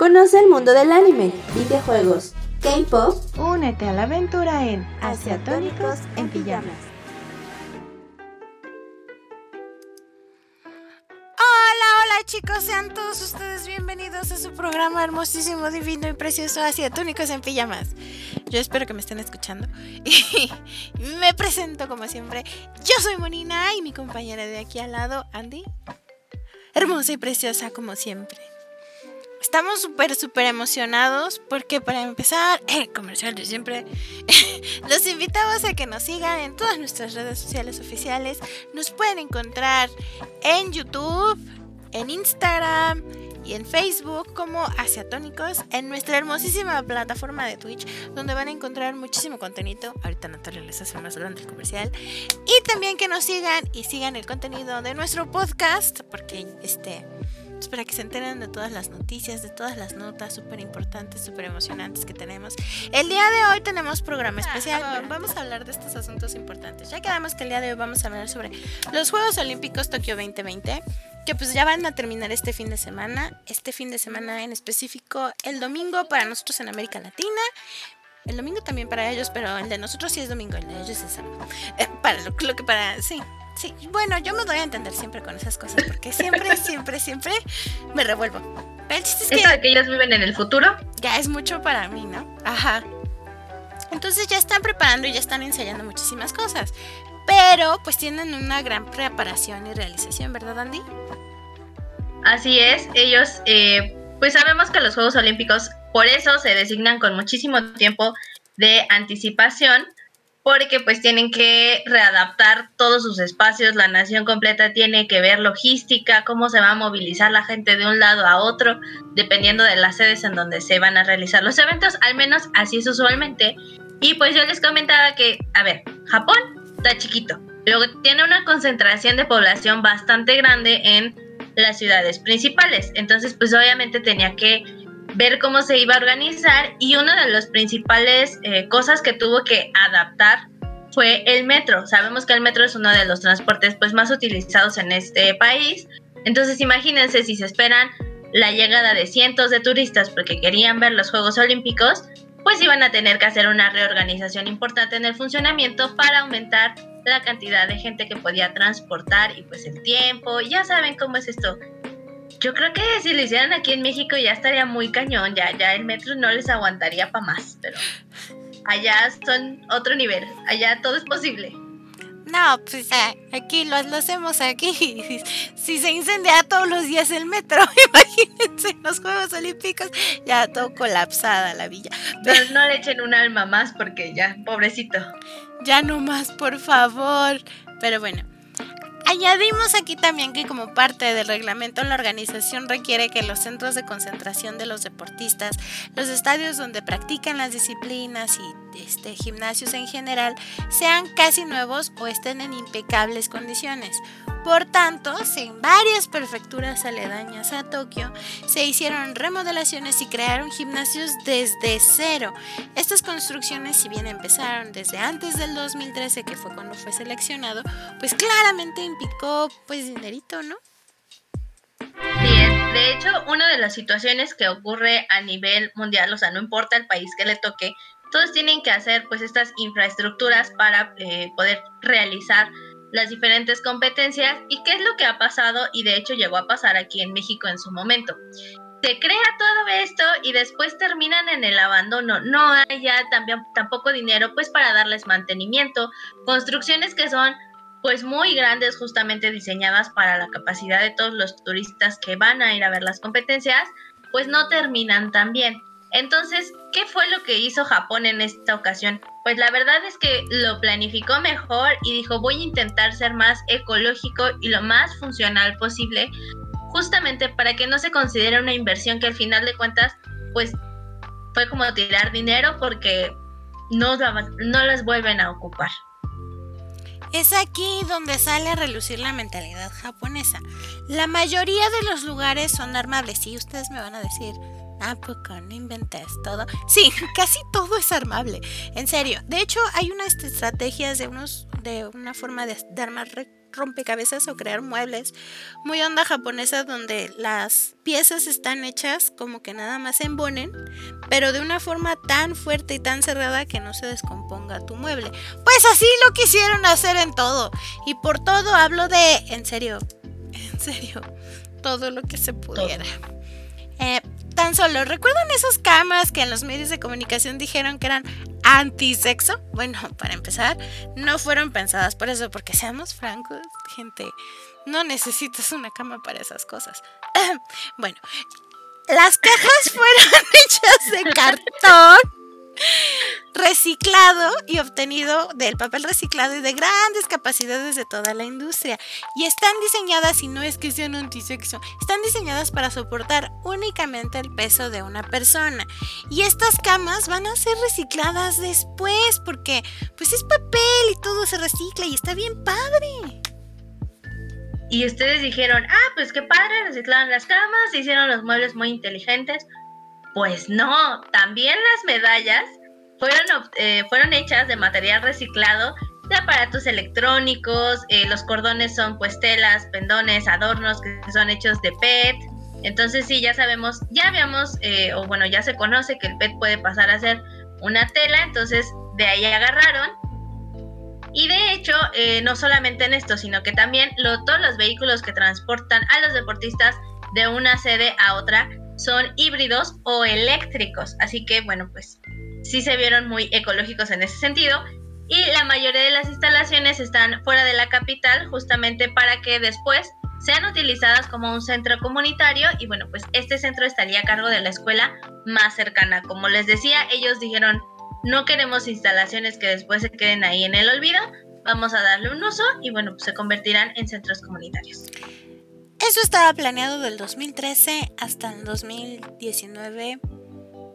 Conoce el mundo del anime, videojuegos, K-pop. Únete a la aventura en Asiatónicos en Pijamas. Hola, hola chicos, sean todos ustedes bienvenidos a su programa hermosísimo, divino y precioso Asiatónicos en Pijamas. Yo espero que me estén escuchando. Y me presento como siempre. Yo soy Monina y mi compañera de aquí al lado, Andy. Hermosa y preciosa como siempre. Estamos súper, súper emocionados porque para empezar, el comercial de siempre, los invitamos a que nos sigan en todas nuestras redes sociales oficiales. Nos pueden encontrar en YouTube, en Instagram y en Facebook como Asiatónicos, en nuestra hermosísima plataforma de Twitch, donde van a encontrar muchísimo contenido. Ahorita Natalia les hace más grande el comercial. Y también que nos sigan y sigan el contenido de nuestro podcast, porque este pues, para que se enteren de todas las noticias, de todas las notas súper importantes, súper emocionantes que tenemos. El día de hoy tenemos programa especial. Ah, vamos a hablar de estos asuntos importantes. Ya quedamos que el día de hoy vamos a hablar sobre los Juegos Olímpicos Tokio 2020 que pues ya van a terminar este fin de semana, este fin de semana en específico el domingo para nosotros en América Latina, el domingo también para ellos, pero el de nosotros sí es domingo, el de ellos es sábado. Eh, para lo, lo, que para, sí, Sí, bueno, yo me doy a entender siempre con esas cosas porque siempre, siempre, siempre me revuelvo. Pero el chiste es que, de que ellos viven en el futuro? Ya es mucho para mí, ¿no? Ajá. Entonces ya están preparando y ya están ensayando muchísimas cosas. Pero pues tienen una gran preparación y realización, ¿verdad, Andy? Así es, ellos eh, pues sabemos que los Juegos Olímpicos por eso se designan con muchísimo tiempo de anticipación porque pues tienen que readaptar todos sus espacios, la nación completa tiene que ver logística, cómo se va a movilizar la gente de un lado a otro, dependiendo de las sedes en donde se van a realizar los eventos, al menos así es usualmente. Y pues yo les comentaba que, a ver, Japón está chiquito, luego tiene una concentración de población bastante grande en las ciudades principales, entonces pues obviamente tenía que ver cómo se iba a organizar y una de las principales eh, cosas que tuvo que adaptar fue el metro. Sabemos que el metro es uno de los transportes pues más utilizados en este país. Entonces imagínense si se esperan la llegada de cientos de turistas porque querían ver los Juegos Olímpicos, pues iban a tener que hacer una reorganización importante en el funcionamiento para aumentar la cantidad de gente que podía transportar y pues el tiempo. Ya saben cómo es esto yo creo que si lo hicieran aquí en México ya estaría muy cañón, ya, ya el metro no les aguantaría para más, pero allá son otro nivel, allá todo es posible. No, pues aquí lo, hacemos aquí. Si se incendia todos los días el metro, imagínense los Juegos Olímpicos, ya todo colapsada la villa. Pero no le echen un alma más porque ya, pobrecito. Ya no más, por favor. Pero bueno, Añadimos aquí también que como parte del reglamento la organización requiere que los centros de concentración de los deportistas, los estadios donde practican las disciplinas y este, gimnasios en general sean casi nuevos o estén en impecables condiciones. Por tanto, en varias prefecturas aledañas a Tokio se hicieron remodelaciones y crearon gimnasios desde cero. Estas construcciones, si bien empezaron desde antes del 2013, que fue cuando fue seleccionado, pues claramente implicó pues dinerito, ¿no? Bien, de hecho, una de las situaciones que ocurre a nivel mundial, o sea, no importa el país que le toque, todos tienen que hacer pues estas infraestructuras para eh, poder realizar las diferentes competencias y qué es lo que ha pasado y de hecho llegó a pasar aquí en México en su momento. Se crea todo esto y después terminan en el abandono. No hay ya tampoco dinero pues para darles mantenimiento. Construcciones que son pues muy grandes justamente diseñadas para la capacidad de todos los turistas que van a ir a ver las competencias, pues no terminan tan bien. Entonces, ¿qué fue lo que hizo Japón en esta ocasión? Pues la verdad es que lo planificó mejor y dijo voy a intentar ser más ecológico y lo más funcional posible, justamente para que no se considere una inversión que al final de cuentas, pues fue como tirar dinero porque no, no las vuelven a ocupar. Es aquí donde sale a relucir la mentalidad japonesa. La mayoría de los lugares son armables y ustedes me van a decir, ¿A poco no inventas todo? Sí, casi todo es armable. En serio. De hecho, hay unas estrategias de unos de una forma de, armar rompecabezas o crear muebles muy onda japonesa donde las piezas están hechas como que nada más se embonen, pero de una forma tan fuerte y tan cerrada que no se descomponga tu mueble. Pues así lo quisieron hacer en todo. Y por todo hablo de, en serio, en serio, todo lo que se pudiera. Eh, tan solo, ¿recuerdan esas cámaras que en los medios de comunicación dijeron que eran antisexo? Bueno, para empezar, no fueron pensadas por eso, porque seamos francos, gente, no necesitas una cama para esas cosas. bueno, las cajas fueron hechas de cartón reciclado y obtenido del papel reciclado y de grandes capacidades de toda la industria. Y están diseñadas, y no es que sean antisexo, están diseñadas para soportar únicamente el peso de una persona. Y estas camas van a ser recicladas después porque pues es papel y todo se recicla y está bien padre. Y ustedes dijeron, ah, pues qué padre, reciclaron las camas, hicieron los muebles muy inteligentes. Pues no, también las medallas fueron, eh, fueron hechas de material reciclado de aparatos electrónicos, eh, los cordones son pues telas, pendones, adornos que son hechos de PET. Entonces sí, ya sabemos, ya habíamos, eh, o bueno, ya se conoce que el PET puede pasar a ser una tela, entonces de ahí agarraron. Y de hecho, no solamente en esto, sino que también todos los vehículos que transportan a los deportistas de una sede a otra son híbridos o eléctricos. Así que bueno, pues sí se vieron muy ecológicos en ese sentido. Y la mayoría de las instalaciones están fuera de la capital justamente para que después sean utilizadas como un centro comunitario y bueno, pues este centro estaría a cargo de la escuela más cercana. Como les decía, ellos dijeron, no queremos instalaciones que después se queden ahí en el olvido, vamos a darle un uso y bueno, pues se convertirán en centros comunitarios. Eso estaba planeado del 2013 hasta el 2019,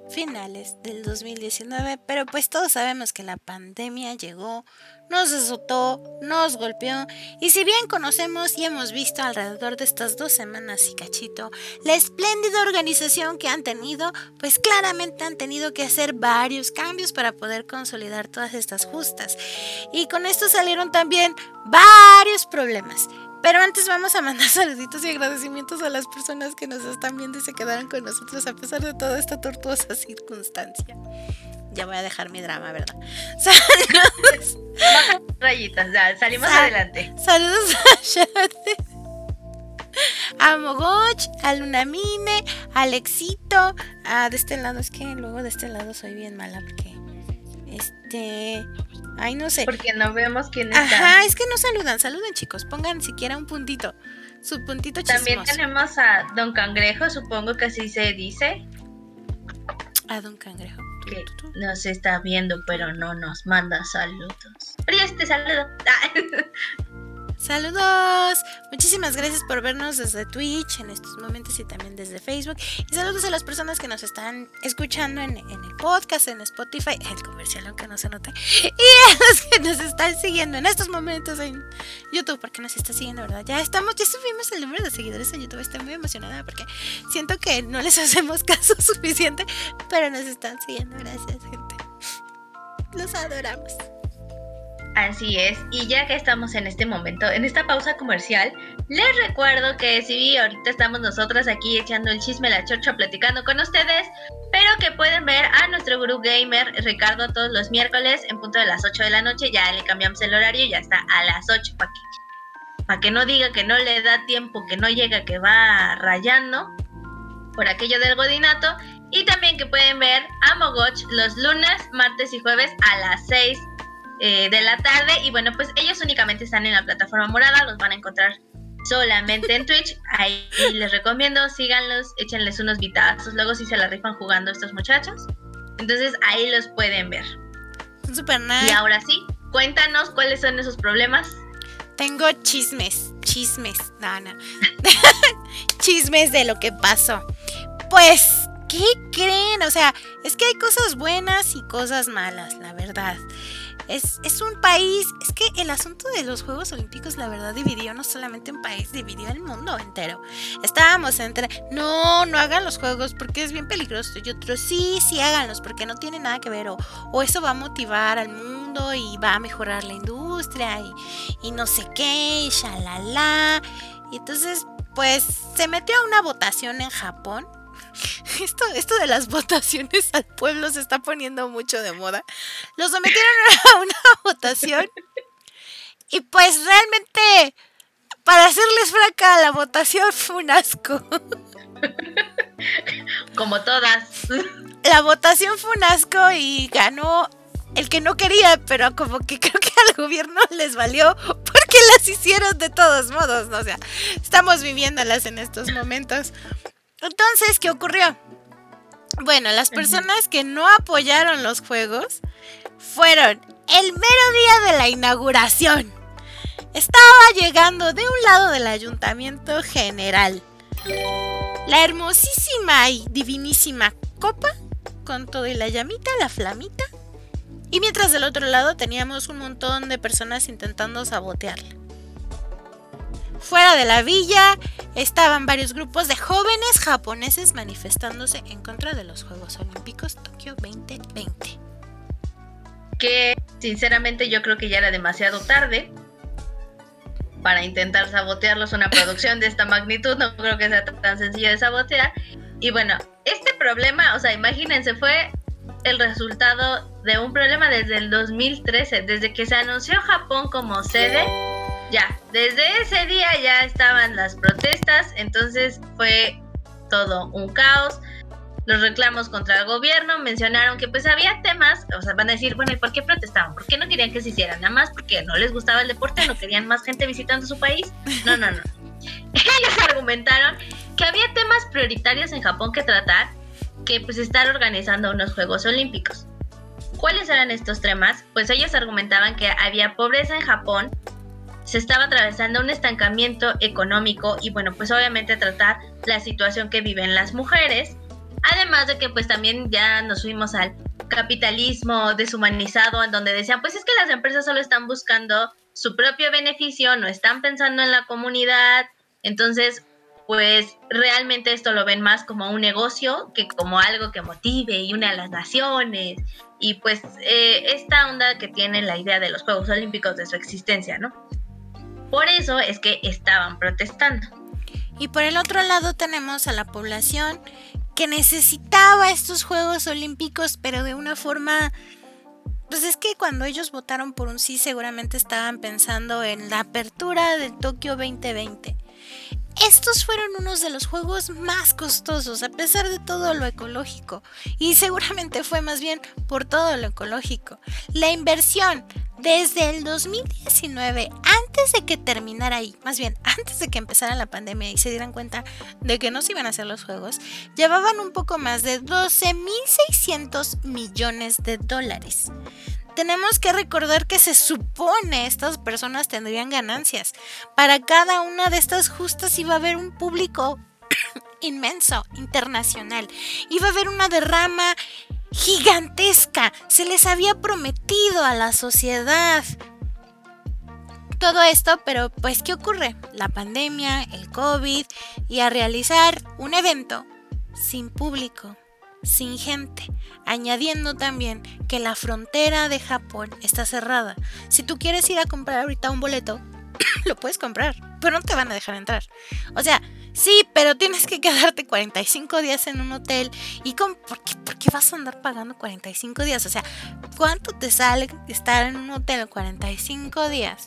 finales del 2019, pero pues todos sabemos que la pandemia llegó, nos azotó, nos golpeó, y si bien conocemos y hemos visto alrededor de estas dos semanas y cachito la espléndida organización que han tenido, pues claramente han tenido que hacer varios cambios para poder consolidar todas estas justas. Y con esto salieron también varios problemas. Pero antes vamos a mandar saluditos y agradecimientos a las personas que nos están viendo y se quedaron con nosotros a pesar de toda esta tortuosa circunstancia. Ya voy a dejar mi drama, ¿verdad? Saludos. Rayitas, ya, salimos adelante. Saludos a Shate, a Mogoch, a Lunamine, a Alexito. Ah, de este lado, es que luego de este lado soy bien mala porque. Este. Ay, no sé. Porque no vemos quién está. Ajá, es que no saludan. Saluden, chicos. Pongan siquiera un puntito. Su puntito chismoso. También tenemos a Don Cangrejo, supongo que así se dice. A Don Cangrejo. Que nos está viendo, pero no nos manda saludos. Pero este saludo. Saludos, muchísimas gracias por vernos desde Twitch en estos momentos y también desde Facebook. Y saludos a las personas que nos están escuchando en, el podcast, en Spotify, el comercial aunque no se note. Y a los que nos están siguiendo en estos momentos en YouTube, porque nos está siguiendo, ¿verdad? Ya estamos, ya subimos el número de seguidores en YouTube. Estoy muy emocionada porque siento que no les hacemos caso suficiente, pero nos están siguiendo. Gracias, gente. Los adoramos. Así es, y ya que estamos en este momento, en esta pausa comercial, les recuerdo que sí, ahorita estamos nosotras aquí echando el chisme, la chocha, platicando con ustedes, pero que pueden ver a nuestro gurú gamer Ricardo todos los miércoles en punto de las 8 de la noche, ya le cambiamos el horario, ya está a las 8 para que, para que no diga que no le da tiempo, que no llega, que va rayando por aquello del godinato, y también que pueden ver a Mogoch los lunes, martes y jueves a las 6 eh, de la tarde. Y bueno, pues ellos únicamente están en la plataforma morada, los van a encontrar solamente en Twitch. Ahí les recomiendo, síganlos, échenles unos vitazos. Luego si se la rifan jugando estos muchachos. Entonces ahí los pueden ver. Super nice. Y ahora sí, cuéntanos cuáles son esos problemas. Tengo chismes, chismes, Dana. chismes de lo que pasó. Pues, ¿qué creen? O sea, es que hay cosas buenas y cosas malas, la verdad. Es, es un país, es que el asunto de los Juegos Olímpicos la verdad dividió no solamente un país, dividió el mundo entero. Estábamos entre, no, no hagan los Juegos porque es bien peligroso y otros, sí, sí háganlos porque no tiene nada que ver o, o eso va a motivar al mundo y va a mejorar la industria y, y no sé qué, y shalala. Y entonces, pues se metió a una votación en Japón esto, esto de las votaciones al pueblo se está poniendo mucho de moda. Lo sometieron a una votación y pues realmente, para hacerles franca, la votación fue un asco. Como todas. La votación fue un asco y ganó el que no quería, pero como que creo que al gobierno les valió porque las hicieron de todos modos, ¿no? O sea, estamos viviéndolas en estos momentos. Entonces, ¿qué ocurrió? Bueno, las personas que no apoyaron los juegos fueron el mero día de la inauguración. Estaba llegando de un lado del ayuntamiento general la hermosísima y divinísima copa con todo y la llamita, la flamita. Y mientras del otro lado teníamos un montón de personas intentando sabotearla. Fuera de la villa estaban varios grupos de jóvenes japoneses manifestándose en contra de los Juegos Olímpicos Tokio 2020. Que sinceramente yo creo que ya era demasiado tarde para intentar sabotearlos. Una producción de esta magnitud no creo que sea tan sencillo de sabotear. Y bueno, este problema, o sea, imagínense, fue el resultado de un problema desde el 2013, desde que se anunció Japón como sede ya, desde ese día ya estaban las protestas, entonces fue todo un caos. Los reclamos contra el gobierno mencionaron que pues había temas, o sea, van a decir, bueno, ¿y por qué protestaban? ¿Por qué no querían que se hicieran? Nada más porque no les gustaba el deporte, no querían más gente visitando su país. No, no, no. Ellos argumentaron que había temas prioritarios en Japón que tratar, que pues estar organizando unos Juegos Olímpicos. ¿Cuáles eran estos temas? Pues ellos argumentaban que había pobreza en Japón, se estaba atravesando un estancamiento económico y bueno, pues obviamente tratar la situación que viven las mujeres. Además de que pues también ya nos fuimos al capitalismo deshumanizado en donde decían pues es que las empresas solo están buscando su propio beneficio, no están pensando en la comunidad. Entonces pues realmente esto lo ven más como un negocio que como algo que motive y une a las naciones. Y pues eh, esta onda que tiene la idea de los Juegos Olímpicos de su existencia, ¿no? Por eso es que estaban protestando. Y por el otro lado tenemos a la población que necesitaba estos Juegos Olímpicos, pero de una forma... Pues es que cuando ellos votaron por un sí seguramente estaban pensando en la apertura del Tokio 2020. Estos fueron unos de los juegos más costosos, a pesar de todo lo ecológico. Y seguramente fue más bien por todo lo ecológico. La inversión desde el 2019, antes de que terminara ahí, más bien antes de que empezara la pandemia y se dieran cuenta de que no se iban a hacer los juegos, llevaban un poco más de 12.600 millones de dólares tenemos que recordar que se supone estas personas tendrían ganancias. Para cada una de estas justas iba a haber un público inmenso, internacional. Iba a haber una derrama gigantesca. Se les había prometido a la sociedad todo esto, pero pues ¿qué ocurre? La pandemia, el COVID y a realizar un evento sin público sin gente, añadiendo también que la frontera de Japón está cerrada. Si tú quieres ir a comprar ahorita un boleto, lo puedes comprar, pero no te van a dejar entrar. O sea, sí, pero tienes que quedarte 45 días en un hotel. ¿Y con, por, qué, por, qué, vas a andar pagando 45 días? O sea, ¿cuánto te sale estar en un hotel 45 días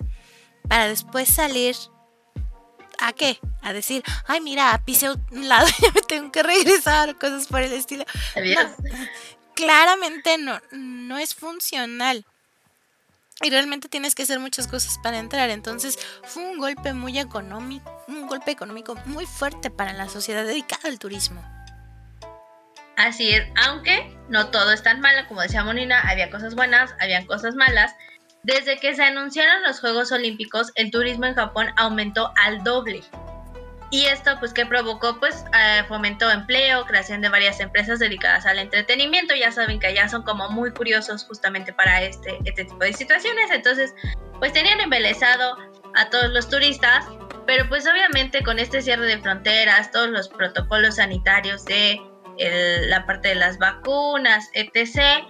para después salir ¿A qué? A decir, ay, mira, pisé un lado y me tengo que regresar, cosas por el estilo. claramente no, no es funcional. Y realmente tienes que hacer muchas cosas para entrar. Entonces fue un golpe muy económico, un golpe económico muy fuerte para la sociedad dedicada al turismo. Así es, aunque no todo es tan malo, como decía Monina, había cosas buenas, habían cosas malas. Desde que se anunciaron los Juegos Olímpicos, el turismo en Japón aumentó al doble. Y esto pues que provocó pues eh, fomentó empleo, creación de varias empresas dedicadas al entretenimiento, ya saben que allá son como muy curiosos justamente para este, este tipo de situaciones, entonces pues tenían embelezado a todos los turistas, pero pues obviamente con este cierre de fronteras, todos los protocolos sanitarios de la parte de las vacunas, etc.,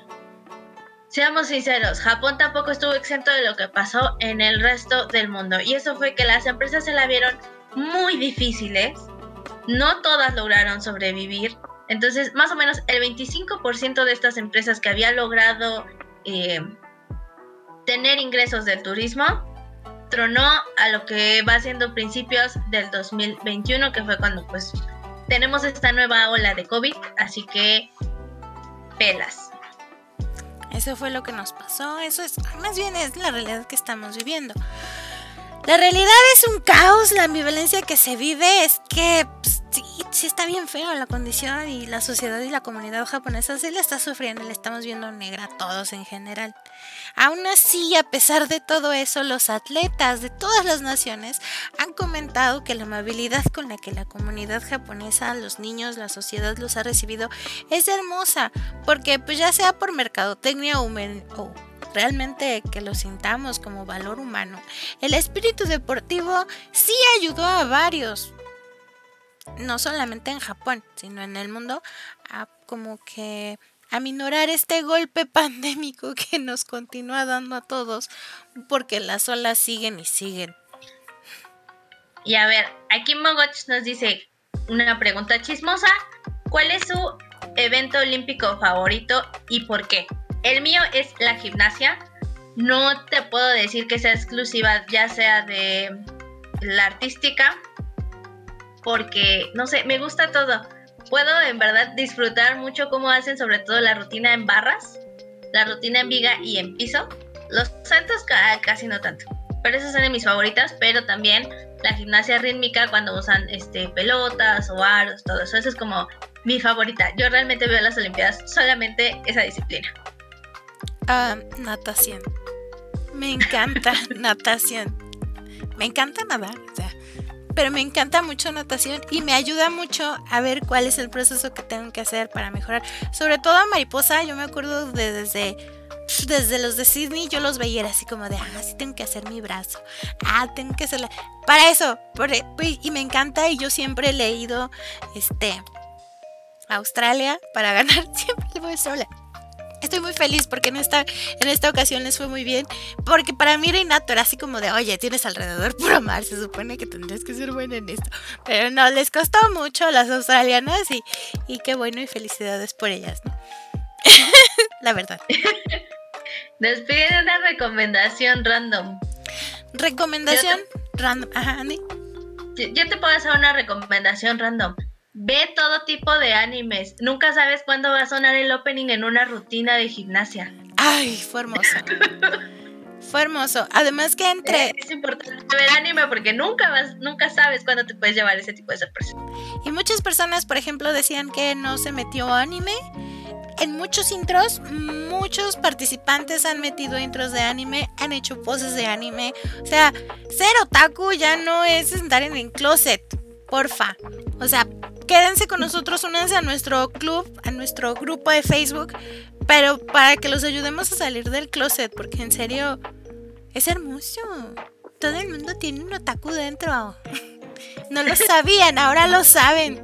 Seamos sinceros, Japón tampoco estuvo exento de lo que pasó en el resto del mundo. Y eso fue que las empresas se la vieron muy difíciles, no todas lograron sobrevivir, entonces más o menos el 25% de estas empresas que había logrado eh, tener ingresos del turismo tronó a lo que va siendo principios del 2021, que fue cuando pues tenemos esta nueva ola de COVID, así que pelas. Eso fue lo que nos pasó, eso es, más bien es la realidad que estamos viviendo. La realidad es un caos, la ambivalencia que se vive es que pues, sí, está bien feo la condición y la sociedad y la comunidad japonesa sí la está sufriendo, le estamos viendo negra a todos en general. Aún así, a pesar de todo eso, los atletas de todas las naciones han comentado que la amabilidad con la que la comunidad japonesa, los niños, la sociedad los ha recibido es hermosa, porque pues ya sea por mercadotecnia o, o realmente que lo sintamos como valor humano, el espíritu deportivo sí ayudó a varios, no solamente en Japón, sino en el mundo, a como que aminorar este golpe pandémico que nos continúa dando a todos, porque las olas siguen y siguen. Y a ver, aquí Mogoch nos dice una pregunta chismosa. ¿Cuál es su evento olímpico favorito y por qué? El mío es la gimnasia. No te puedo decir que sea exclusiva, ya sea de la artística, porque, no sé, me gusta todo puedo en verdad disfrutar mucho cómo hacen sobre todo la rutina en barras, la rutina en viga y en piso. Los saltos casi no tanto, pero esas son de mis favoritas, pero también la gimnasia rítmica cuando usan este, pelotas o aros, todo eso, eso es como mi favorita. Yo realmente veo las Olimpiadas solamente esa disciplina. Ah, natación. Me encanta natación. Me encanta nadar. O sea, pero me encanta mucho natación y me ayuda mucho a ver cuál es el proceso que tengo que hacer para mejorar. Sobre todo a mariposa, yo me acuerdo de desde desde los de Sydney yo los veía así como de, ah, sí tengo que hacer mi brazo. Ah, tengo que hacerla. Para eso, y me encanta y yo siempre he leído este Australia para ganar, siempre le voy sola. Estoy muy feliz porque en esta, en esta ocasión les fue muy bien. Porque para mí era innato, era así como de, oye, tienes alrededor puro mar, se supone que tendrías que ser buena en esto. Pero no, les costó mucho a las australianas y, y qué bueno y felicidades por ellas, ¿no? La verdad. Despiden una recomendación random. Recomendación random. Ajá, Andy. yo te puedo hacer una recomendación random. Ve todo tipo de animes. Nunca sabes cuándo va a sonar el opening en una rutina de gimnasia. Ay, fue hermoso. fue hermoso. Además que entre... Es importante ver anime porque nunca vas, nunca sabes cuándo te puedes llevar ese tipo de sorpresa. Y muchas personas, por ejemplo, decían que no se metió anime. En muchos intros, muchos participantes han metido intros de anime, han hecho poses de anime. O sea, ser otaku ya no es estar en el closet, porfa. O sea, quédense con nosotros, únanse a nuestro club, a nuestro grupo de Facebook, pero para que los ayudemos a salir del closet, porque en serio, es hermoso. Todo el mundo tiene un otaku dentro. No lo sabían, ahora lo saben.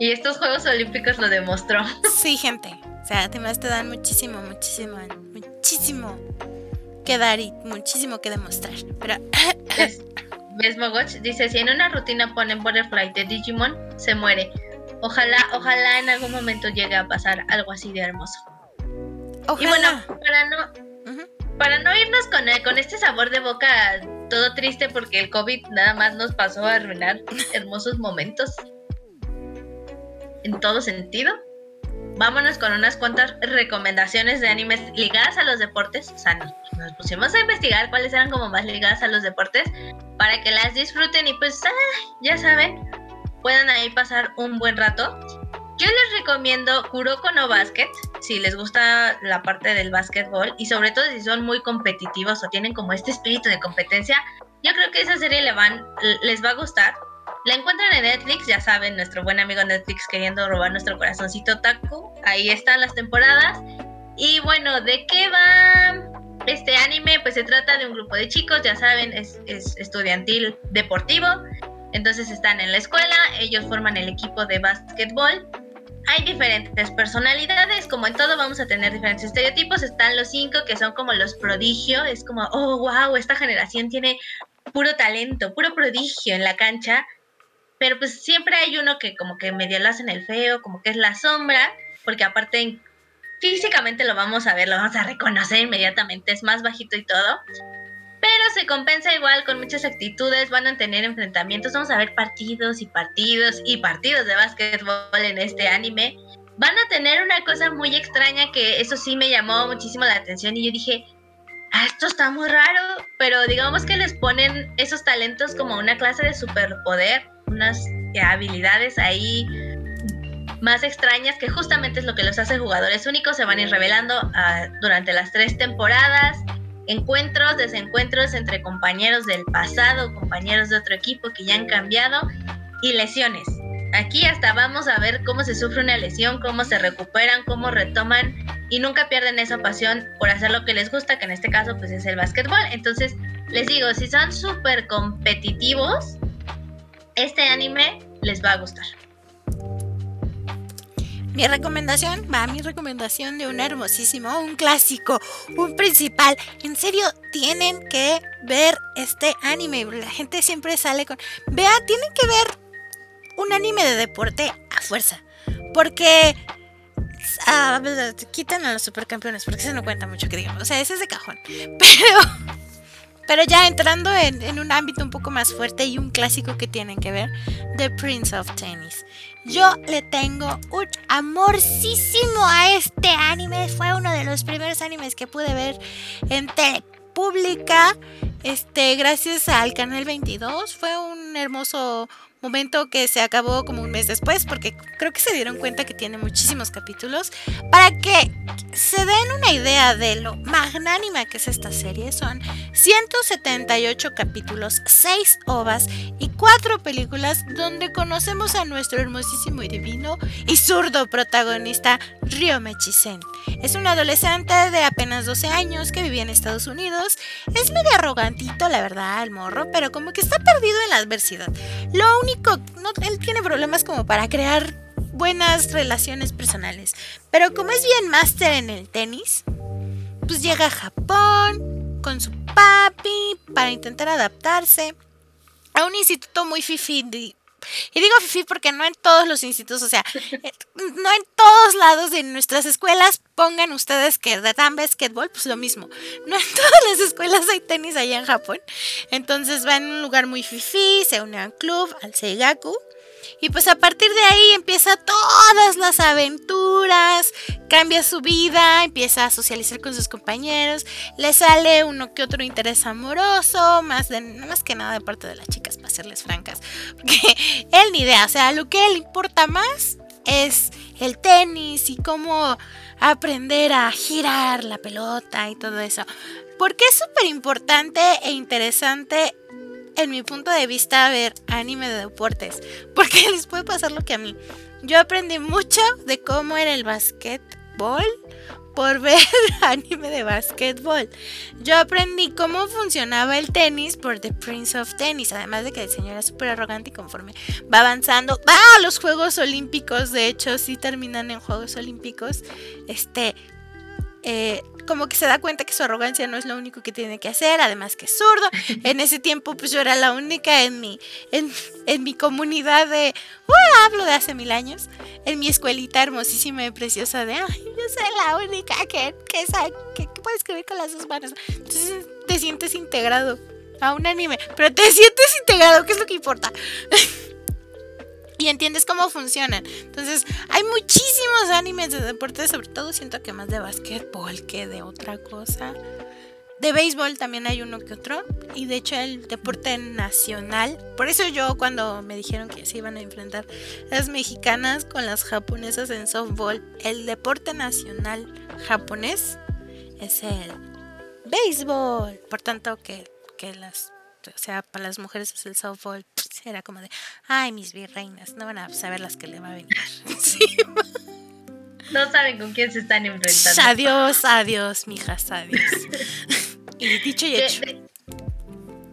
Y estos Juegos Olímpicos lo demostró. Sí, gente. O sea, además te dan muchísimo, muchísimo, muchísimo que dar y muchísimo que demostrar. Pero Mogoch dice, si en una rutina ponen Butterfly de Digimon, se muere. Ojalá, ojalá en algún momento llegue a pasar algo así de hermoso. Y bueno, para no, para no irnos con, con este sabor de boca todo triste porque el COVID nada más nos pasó a arruinar hermosos momentos. En todo sentido vámonos con unas cuantas recomendaciones de animes ligadas a los deportes. O sea, nos, pusimos a investigar cuáles eran como más ligadas a los deportes para que las disfruten y pues, ah, ya saben, puedan ahí pasar un buen rato. Yo les recomiendo Kuroko no Basket, si les gusta la parte del básquetbol y sobre todo si son muy competitivos o tienen como este espíritu de competencia, yo creo que esa serie le van, les va a gustar. La encuentran en Netflix, ya saben, nuestro buen amigo Netflix queriendo robar nuestro corazoncito taco. Ahí están las temporadas. Y bueno, ¿de qué va este anime? Pues se trata de un grupo de chicos, ya saben, es, es estudiantil deportivo. Entonces están en la escuela, ellos forman el equipo de básquetbol hay diferentes personalidades, como en todo vamos a tener diferentes estereotipos. Están los cinco que son como los prodigios, es como, oh, wow, esta generación tiene puro talento, puro prodigio en la cancha. Pero pues siempre hay uno que como que medio lo hacen el feo, como que es la sombra, porque aparte físicamente lo vamos a ver, lo vamos a reconocer inmediatamente, es más bajito y todo pero se compensa igual con muchas actitudes, van a tener enfrentamientos, vamos a ver partidos y partidos y partidos de básquetbol en este anime. Van a tener una cosa muy extraña que eso sí me llamó muchísimo la atención y yo dije, ah, esto está muy raro, pero digamos que les ponen esos talentos como una clase de superpoder, unas habilidades ahí más extrañas que justamente es lo que los hace jugadores únicos, se van a ir revelando ah, durante las tres temporadas encuentros, desencuentros entre compañeros del pasado, compañeros de otro equipo que ya han cambiado y lesiones. Aquí hasta vamos a ver cómo se sufre una lesión, cómo se recuperan, cómo retoman y nunca pierden esa pasión por hacer lo que les gusta, que en este caso pues es el básquetbol. Entonces, les digo, si son súper competitivos, este anime les va a gustar. Mi recomendación va mi recomendación de un hermosísimo, un clásico, un principal. En serio, tienen que ver este anime. La gente siempre sale con. Vea, tienen que ver un anime de deporte a fuerza. Porque. Ah, quitan a los supercampeones, porque se no cuenta mucho que digamos. O sea, ese es de cajón. Pero. Pero ya entrando en, un ámbito un poco más fuerte y un clásico que tienen que ver, The Prince of Tennis. Yo le tengo un amorcísimo a este anime. Fue uno de los primeros animes que pude ver en tele pública. Este, gracias al canal 22. Fue un hermoso momento que se acabó como un mes después porque creo que se dieron cuenta que tiene muchísimos capítulos. Para que se den una idea de lo magnánima que es esta serie, son 178 capítulos, 6 ovas y 4 películas donde conocemos a nuestro hermosísimo y divino y zurdo protagonista Ryo Mechisen. Es un adolescente de apenas 12 años que vivía en Estados Unidos. Es medio arrogantito, la verdad, el morro, pero como que está perdido en la adversidad. Lo único, no, él tiene problemas como para crear buenas relaciones personales. Pero como es bien máster en el tenis, pues llega a Japón con su papi para intentar adaptarse a un instituto muy fifi y digo fifi porque no en todos los institutos, o sea, eh, no en todos lados de nuestras escuelas pongan ustedes que dan basquetbol, pues lo mismo. No en todas las escuelas hay tenis allá en Japón. Entonces va en un lugar muy fifi, se une a un club, al Seigaku. Y pues a partir de ahí empieza todas las aventuras, cambia su vida, empieza a socializar con sus compañeros, le sale uno que otro interés amoroso, más, de, más que nada de parte de las chicas, para serles francas. Porque él ni idea, o sea, lo que le importa más es el tenis y cómo aprender a girar la pelota y todo eso. Porque es súper importante e interesante en mi punto de vista, ver anime de deportes. Porque les puede pasar lo que a mí. Yo aprendí mucho de cómo era el basquetbol por ver anime de basquetbol. Yo aprendí cómo funcionaba el tenis por The Prince of Tennis. Además de que el señor era súper arrogante y conforme va avanzando, va a los Juegos Olímpicos. De hecho, sí terminan en Juegos Olímpicos. Este, eh, como que se da cuenta que su arrogancia no es lo único que tiene que hacer, además que es zurdo. En ese tiempo pues yo era la única en mi, en, mi comunidad de, hablo de hace mil años, en mi escuelita hermosísima y preciosa de, ay, yo soy la única que, que, sabe, que, que puede escribir con las dos manos. Entonces te sientes integrado a un anime, pero te sientes integrado, que es lo que importa. y entiendes cómo funcionan. Entonces, hay muchísimos animes de deporte, sobre todo siento que más de básquetbol que de otra cosa. De béisbol también hay uno que otro. Y de hecho el deporte nacional. Por eso yo cuando me dijeron que se iban a enfrentar las mexicanas con las japonesas en softball, el deporte nacional japonés es el béisbol. Por tanto que, que las... O sea, para las mujeres es el softball. Sí, era como de, ay, mis virreinas, no van a saber las que le va a venir. No saben con quién se están enfrentando. Adiós, adiós, mijas, adiós. y dicho y hecho. de-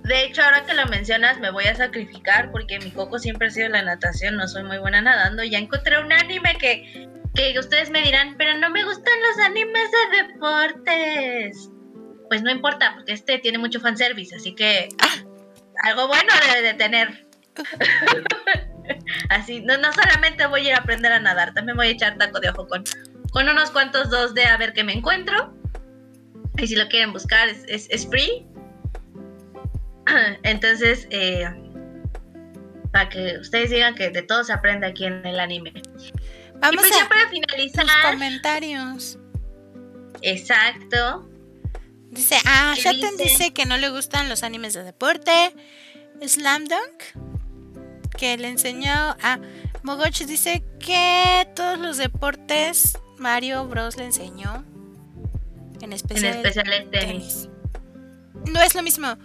de hecho, ahora que lo mencionas, me voy a sacrificar porque mi coco siempre ha sido la natación, no soy muy buena nadando. Ya encontré un anime que, que ustedes me dirán, pero no me gustan los animes de deportes. Pues no importa, porque este tiene mucho fanservice, así que algo bueno debe de tener. así, no, no solamente voy a ir a aprender a nadar, también voy a echar taco de ojo con, con unos cuantos dos de a ver qué me encuentro. Y si lo quieren buscar, es, es, es free. Entonces, eh, para que ustedes digan que de todo se aprende aquí en el anime. y Vamos pues ya a para finalizar, los comentarios. exacto. Dice, ah, ¿Qué Shaten dice? dice que no le gustan los animes de deporte. Slam Dunk, que le enseñó a Mogoch dice que todos los deportes Mario Bros le enseñó. En En especial, especial el tenis. tenis. No es lo mismo.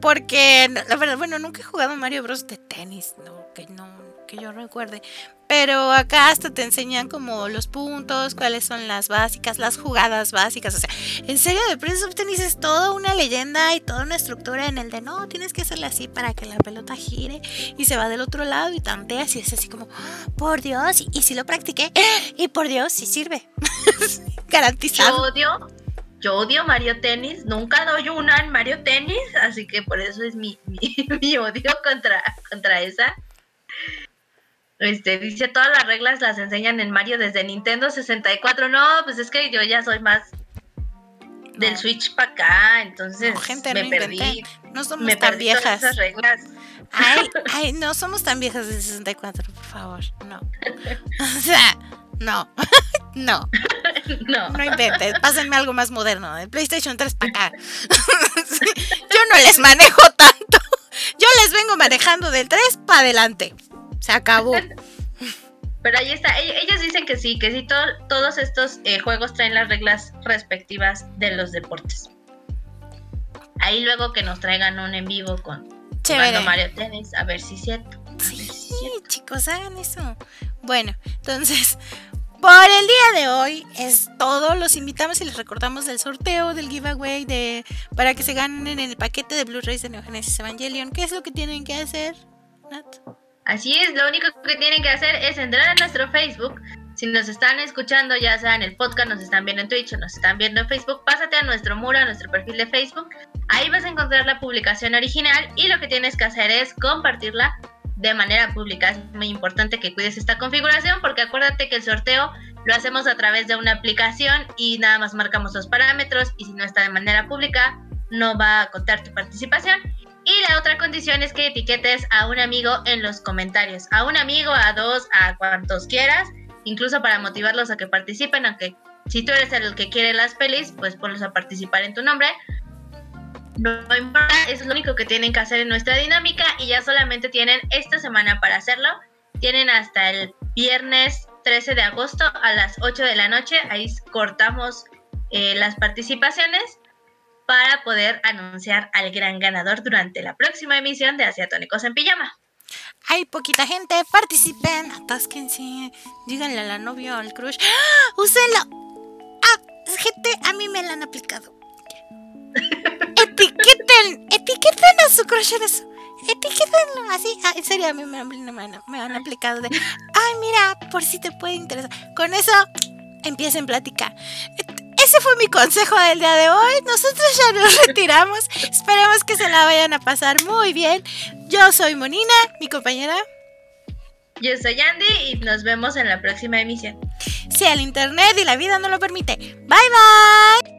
Porque, la verdad, bueno, nunca he jugado Mario Bros de tenis, no, que no, que yo recuerde. Pero acá hasta te enseñan como los puntos, cuáles son las básicas, las jugadas básicas. O sea, en serio, de Prince of Tennis es toda una leyenda y toda una estructura en el de no, tienes que hacerle así para que la pelota gire y se va del otro lado y tanteas y es así como, "Ah, por Dios, y, y si lo practiqué, y por Dios, sí sirve. Yo Garantizado. odio, yo odio Mario Tennis. Nunca doy una en Mario Tennis, así que por eso es mi, mi, mi odio contra, contra esa. Este, dice todas las reglas las enseñan en Mario desde Nintendo 64. No, pues es que yo ya soy más del No. Switch para acá, entonces No, gente, me no perdí. inventen. No somos Me tan viejas. esas reglas. Ay, ay, no somos tan viejas de 64, por favor. No. O sea, no. No, No. no inventes. Pásenme algo más moderno. De PlayStation 3 para acá. Yo no les manejo tanto. Yo les vengo manejando del 3 para adelante. Se acabó. Pero ahí está, ell- ellos dicen que sí, que sí, to- todos estos eh, juegos traen las reglas respectivas de los deportes. Ahí luego que nos traigan un en vivo con Mario Tennis, a ver si es cierto. si es Sí, cierto. chicos, hagan eso. Bueno, entonces, por el día de hoy es todo. Los invitamos y les recordamos del sorteo, del giveaway, de para que se ganen el paquete de Blu-rays de Neogenesis Evangelion. ¿Qué es lo que tienen que hacer, Nat? Así es, lo único que tienen que hacer es entrar a nuestro Facebook. Si nos están escuchando, ya sea en el podcast, nos están viendo en Twitch o nos están viendo en Facebook, pásate a nuestro muro, a nuestro perfil de Facebook. Ahí vas a encontrar la publicación original y lo que tienes que hacer es compartirla de manera pública. Es muy importante que cuides esta configuración porque acuérdate que el sorteo lo hacemos a través de una aplicación y nada más marcamos los parámetros y si no está de manera pública no va a contar tu participación. Y la otra condición es que etiquetes a un amigo en los comentarios. A un amigo, a dos, a cuantos quieras. Incluso para motivarlos a que participen. Aunque si tú eres el que quiere las pelis, pues ponlos a participar en tu nombre. No importa, es lo único que tienen que hacer en nuestra dinámica. Y ya solamente tienen esta semana para hacerlo. Tienen hasta el viernes 13 de agosto a las 8 de la noche. Ahí cortamos eh, las participaciones para poder anunciar al gran ganador durante la próxima emisión de Asiatónicos en Pijama. Hay poquita gente, participen, atásquense, díganle a la novia o al crush, ¡Ah! Ah, gente, a mí me la han aplicado. etiqueten, etiqueten a su crush en eso. Etiquétenlo así, ah, en serio, a mí me, han- me me han aplicado de, ay, mira, por si te puede interesar. Con eso, empiecen plática. Et- Ese fue mi consejo del día de hoy. Nosotros ya nos retiramos. Esperemos que se la vayan a pasar muy bien. Yo soy Monina, mi compañera. Yo soy Andy y nos vemos en la próxima emisión. Si el internet y la vida no lo permite. Bye bye.